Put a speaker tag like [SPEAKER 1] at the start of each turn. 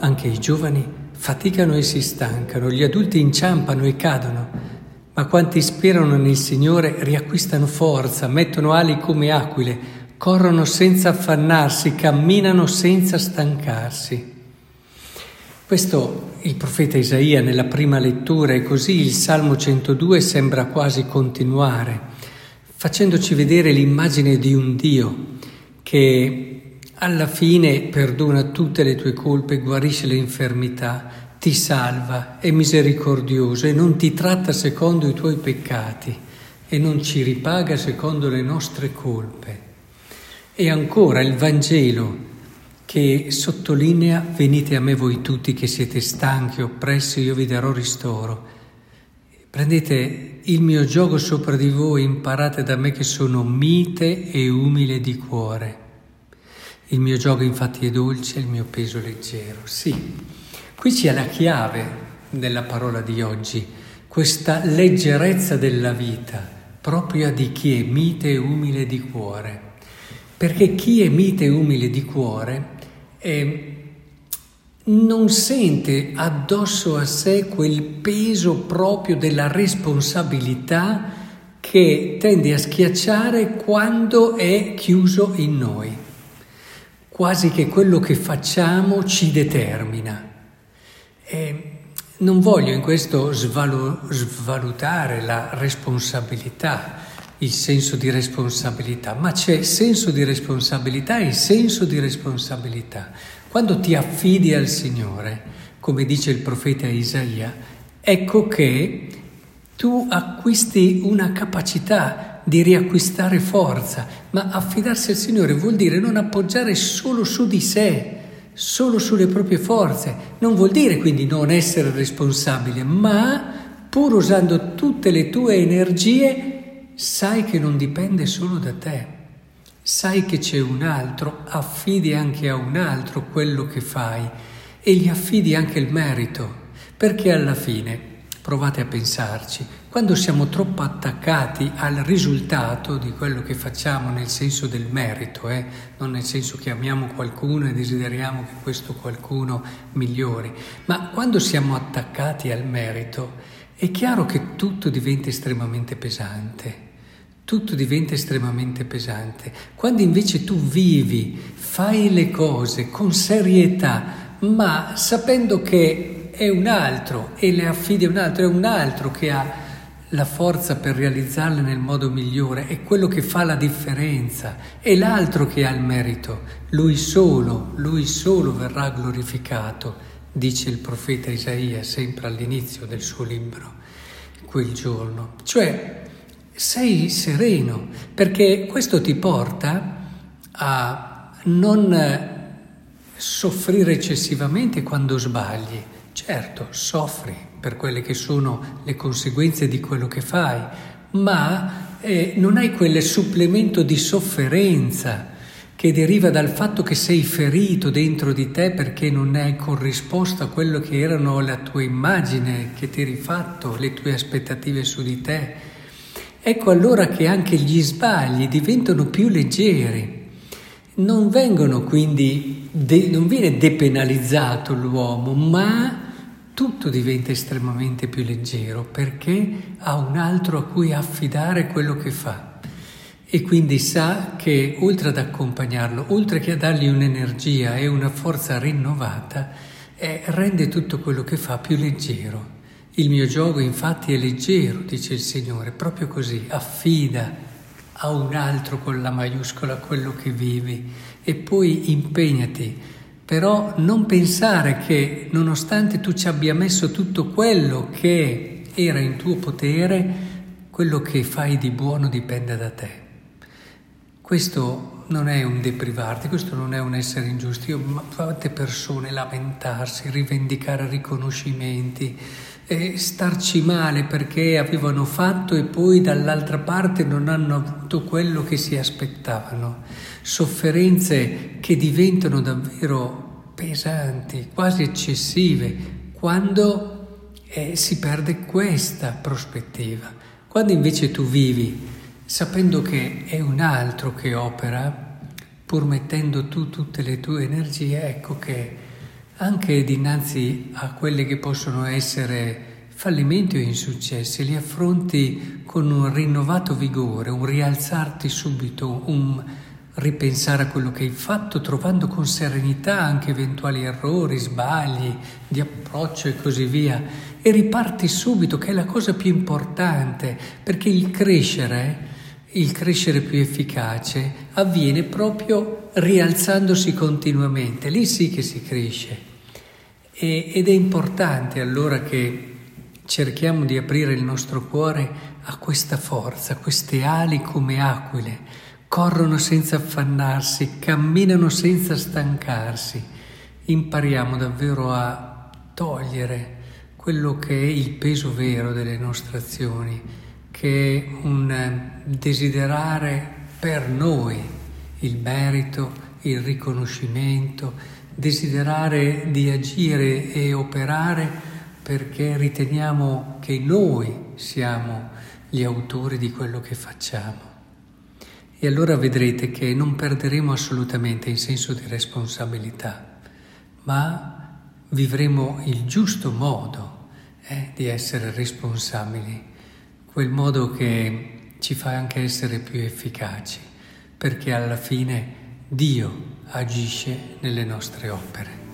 [SPEAKER 1] anche i giovani faticano e si stancano, gli adulti inciampano e cadono, ma quanti sperano nel Signore riacquistano forza, mettono ali come aquile, corrono senza affannarsi, camminano senza stancarsi. Questo il profeta Isaia nella prima lettura e così il Salmo 102 sembra quasi continuare, facendoci vedere l'immagine di un Dio che alla fine perdona tutte le tue colpe, guarisce le infermità, ti salva, è misericordioso e non ti tratta secondo i tuoi peccati e non ci ripaga secondo le nostre colpe. E ancora il Vangelo che sottolinea venite a me voi tutti che siete stanchi, oppressi, io vi darò ristoro. Prendete il mio gioco sopra di voi, imparate da me che sono mite e umile di cuore. Il mio gioco infatti è dolce, il mio peso leggero. Sì, Qui c'è la chiave della parola di oggi, questa leggerezza della vita, propria di chi è mite e umile di cuore. Perché chi è mite e umile di cuore eh, non sente addosso a sé quel peso proprio della responsabilità che tende a schiacciare quando è chiuso in noi. Quasi che quello che facciamo ci determina. E non voglio in questo svalu- svalutare la responsabilità, il senso di responsabilità, ma c'è senso di responsabilità e senso di responsabilità. Quando ti affidi al Signore, come dice il profeta Isaia, ecco che tu acquisti una capacità di riacquistare forza, ma affidarsi al Signore vuol dire non appoggiare solo su di sé, solo sulle proprie forze. Non vuol dire quindi non essere responsabile, ma pur usando tutte le tue energie, sai che non dipende solo da te. Sai che c'è un altro, affidi anche a un altro quello che fai e gli affidi anche il merito, perché alla fine Provate a pensarci. Quando siamo troppo attaccati al risultato di quello che facciamo nel senso del merito, eh? non nel senso che amiamo qualcuno e desideriamo che questo qualcuno migliori, ma quando siamo attaccati al merito è chiaro che tutto diventa estremamente pesante. Tutto diventa estremamente pesante. Quando invece tu vivi, fai le cose con serietà, ma sapendo che è un altro e le affidi a un altro, è un altro che ha la forza per realizzarle nel modo migliore, è quello che fa la differenza, è l'altro che ha il merito, lui solo, lui solo verrà glorificato, dice il profeta Isaia sempre all'inizio del suo libro, quel giorno. Cioè, sei sereno, perché questo ti porta a non soffrire eccessivamente quando sbagli, Certo, soffri per quelle che sono le conseguenze di quello che fai, ma eh, non hai quel supplemento di sofferenza che deriva dal fatto che sei ferito dentro di te perché non hai corrisposto a quello che erano la tua immagine che ti eri fatto, le tue aspettative su di te. Ecco allora che anche gli sbagli diventano più leggeri. Non vengono quindi, de, non viene depenalizzato l'uomo, ma tutto diventa estremamente più leggero perché ha un altro a cui affidare quello che fa e quindi sa che oltre ad accompagnarlo, oltre che a dargli un'energia e una forza rinnovata, eh, rende tutto quello che fa più leggero. Il mio gioco infatti è leggero, dice il Signore, proprio così, affida a un altro con la maiuscola quello che vivi e poi impegnati però non pensare che nonostante tu ci abbia messo tutto quello che era in tuo potere, quello che fai di buono dipende da te. Questo non è un deprivarti, questo non è un essere ingiusti. Io, quante persone lamentarsi, rivendicare riconoscimenti, eh, starci male perché avevano fatto e poi dall'altra parte non hanno avuto quello che si aspettavano. Sofferenze che diventano davvero pesanti, quasi eccessive, quando eh, si perde questa prospettiva. Quando invece tu vivi sapendo che è un altro che opera, pur mettendo tu tutte le tue energie, ecco che anche dinanzi a quelli che possono essere fallimenti o insuccessi, li affronti con un rinnovato vigore, un rialzarti subito, un ripensare a quello che hai fatto, trovando con serenità anche eventuali errori, sbagli di approccio e così via. E riparti subito, che è la cosa più importante, perché il crescere, il crescere più efficace, avviene proprio rialzandosi continuamente. Lì sì che si cresce. E, ed è importante allora che cerchiamo di aprire il nostro cuore a questa forza, queste ali come aquile, corrono senza affannarsi, camminano senza stancarsi. Impariamo davvero a togliere quello che è il peso vero delle nostre azioni, che un desiderare per noi il merito, il riconoscimento, desiderare di agire e operare perché riteniamo che noi siamo gli autori di quello che facciamo. E allora vedrete che non perderemo assolutamente il senso di responsabilità, ma vivremo il giusto modo eh, di essere responsabili, quel modo che ci fa anche essere più efficaci, perché alla fine Dio agisce nelle nostre opere.